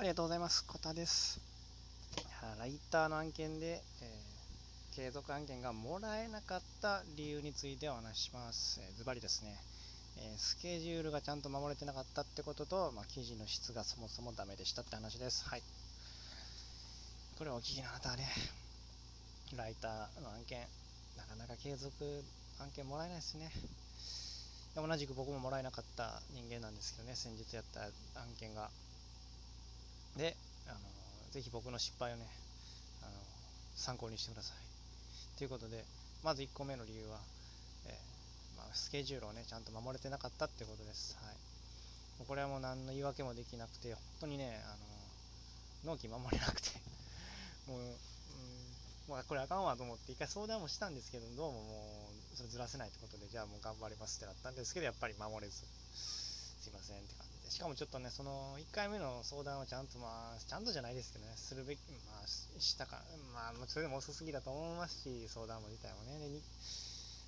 ありがとうございます。コタです。ライターの案件で、えー、継続案件がもらえなかった理由についてお話しします。ズバリですね、えー、スケジュールがちゃんと守れてなかったってことと、まあ、記事の質がそもそもダメでしたって話です。はい。これをお聞きのあなたはね、ライターの案件、なかなか継続案件もらえないですね。同じく僕ももらえなかった人間なんですけどね、先日やった案件が。で、あのぜひ僕の失敗をね、あの参考にしてください。ということで、まず1個目の理由は、えー、まあ、スケジュールをね、ちゃんと守れてなかったってことです。はい、これはもう何の言い訳もできなくて、本当にね、あの納期守れなくて もう、うん、もうこれあかんわと思って、一回相談もしたんですけど、どうももう、それずらせないってことで、じゃあもう頑張りますってなったんですけど、やっぱり守れず、すいませんって感じ。しかもちょっとね、その1回目の相談をちゃんと、まあ、ちゃんとじゃないですけどね、するべき、まあ、したか、まあ、それでも遅すぎだと思いますし、相談も自体もね。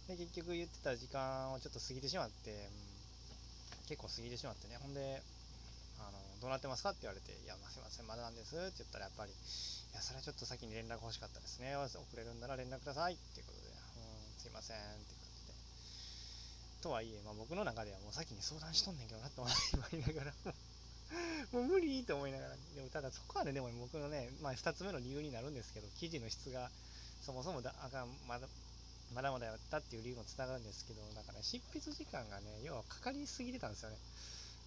で、で結局言ってた時間をちょっと過ぎてしまって、うん、結構過ぎてしまってね、ほんで、あのどうなってますかって言われて、いや、まあ、すいません、まだなんですって言ったら、やっぱり、いや、それはちょっと先に連絡欲しかったですね。遅れるんなら連絡くださいっていうことで、うん、すいませんってとはいえ、まあ、僕の中ではもう先に相談しとんねんけどなと思いながらもう無理と思いながら、でもただそこはね、でも僕のね、まあ、2つ目の理由になるんですけど、記事の質がそもそもだあかんまだまだまだやったっていう理由もつながるんですけど、だから、ね、執筆時間がね、要はかかりすぎてたんですよね。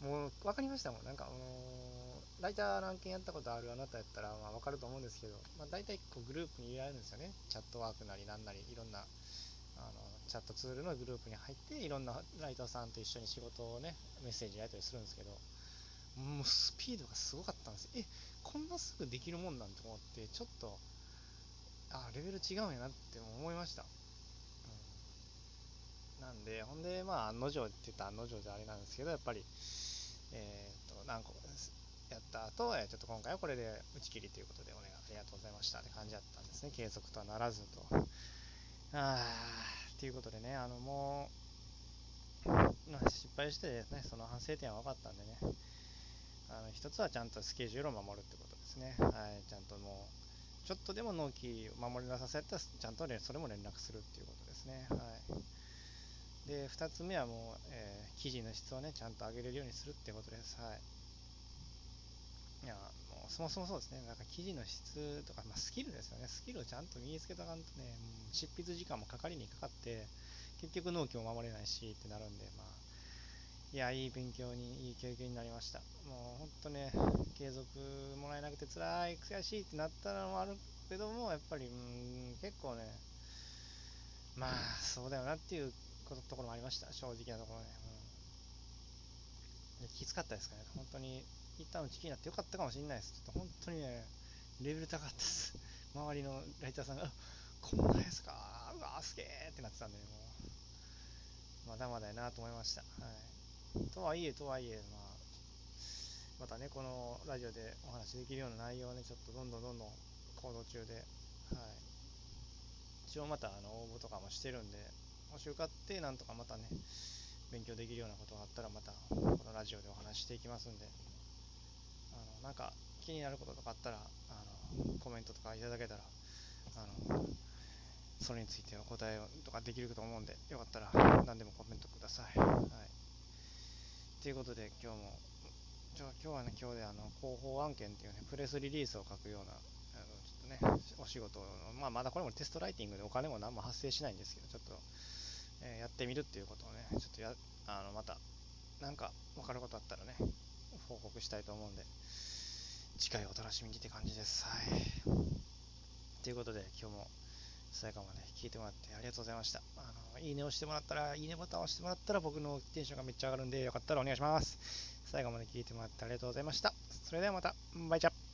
もう分かりましたもん。なんか、あのー、ライターの案件やったことあるあなたやったら、まあ、分かると思うんですけど、まあ、大体こうグループに入れられるんですよね。チャットワークなりなんなり、いろんなあのチャットツールのグループに入っていろんなライターさんと一緒に仕事をねメッセージやり取りするんですけどもうスピードがすごかったんです。えこんなすぐできるもんなんて思ってちょっとあレベル違うんやなって思いました、うん、なんでほんでまあ案の定って言った案の定であれなんですけどやっぱりえっ、と何個やった後、えちょっと今回はこれで打ち切りということでお願いありがとうございましたって感じだったんですね。継続とはならずと。あーっていうことでね、あのもう、まあ、失敗してですね、その反省点は分かったんでね、あの一つはちゃんとスケジュールを守るってことですね。はい、ちゃんともう、ちょっとでも納期を守りなさせたら、ちゃんと、ね、それも連絡するっていうことですね。はい。で、2つ目はもう、えー、記事の質をね、ちゃんと上げれるようにするっていうことです。はい。いや、もうそもそもそうですね、なんか記事の質とか、まあ、スキルですよね、スキルをちゃんと身につけとかんとね、執筆時間もかかりにかかって、結局納期も守れないしってなるんで、まあ、いや、いい勉強に、いい経験になりました。もう本当ね、継続もらえなくて辛い、悔しいってなったのもあるけども、やっぱり、うん、結構ね、まあ、そうだよなっていうことところもありました、正直なところね。うん、きつかったですかね、本当に一旦打ち切りになってよかったかもしれないです。ちょっと本当にね、レベル高かったです。周りのライターさんが、こんなやつかうわすげえってなってたんで、もう、まだまだやなと思いました。はい。とはいえ、とはいえ、まあ、またね、このラジオでお話できるような内容をね、ちょっとどんどんどんどん行動中で、はい。一応またあの応募とかもしてるんで、もし受かってなんとかまたね、勉強できるようなことがあったらまたこのラジオでお話していきますんで、なんか気になることとかあったらあのコメントとかいただけたらあのそれについての答えとかできると思うんでよかったら何でもコメントください。はい、ということで今日もじゃあ今日はね今日であの広報案件っていうねプレスリリースを書くようなあのちょっとねお仕事のまあ、まだこれもテストライティングでお金も何も発生しないんですけどちょっと、えー、やってみるっていうことをねちょっとやあのまたなんか分かることあったらね報告したいと思うんで次回お楽しみにって感じです。はい。ということで、今日も最後まで聞いてもらってありがとうございました。あのいいねをしてもらったら、いいねボタンを押してもらったら僕のテンションがめっちゃ上がるんで、よかったらお願いします。最後まで聞いてもらってありがとうございました。それではまた、バイチャ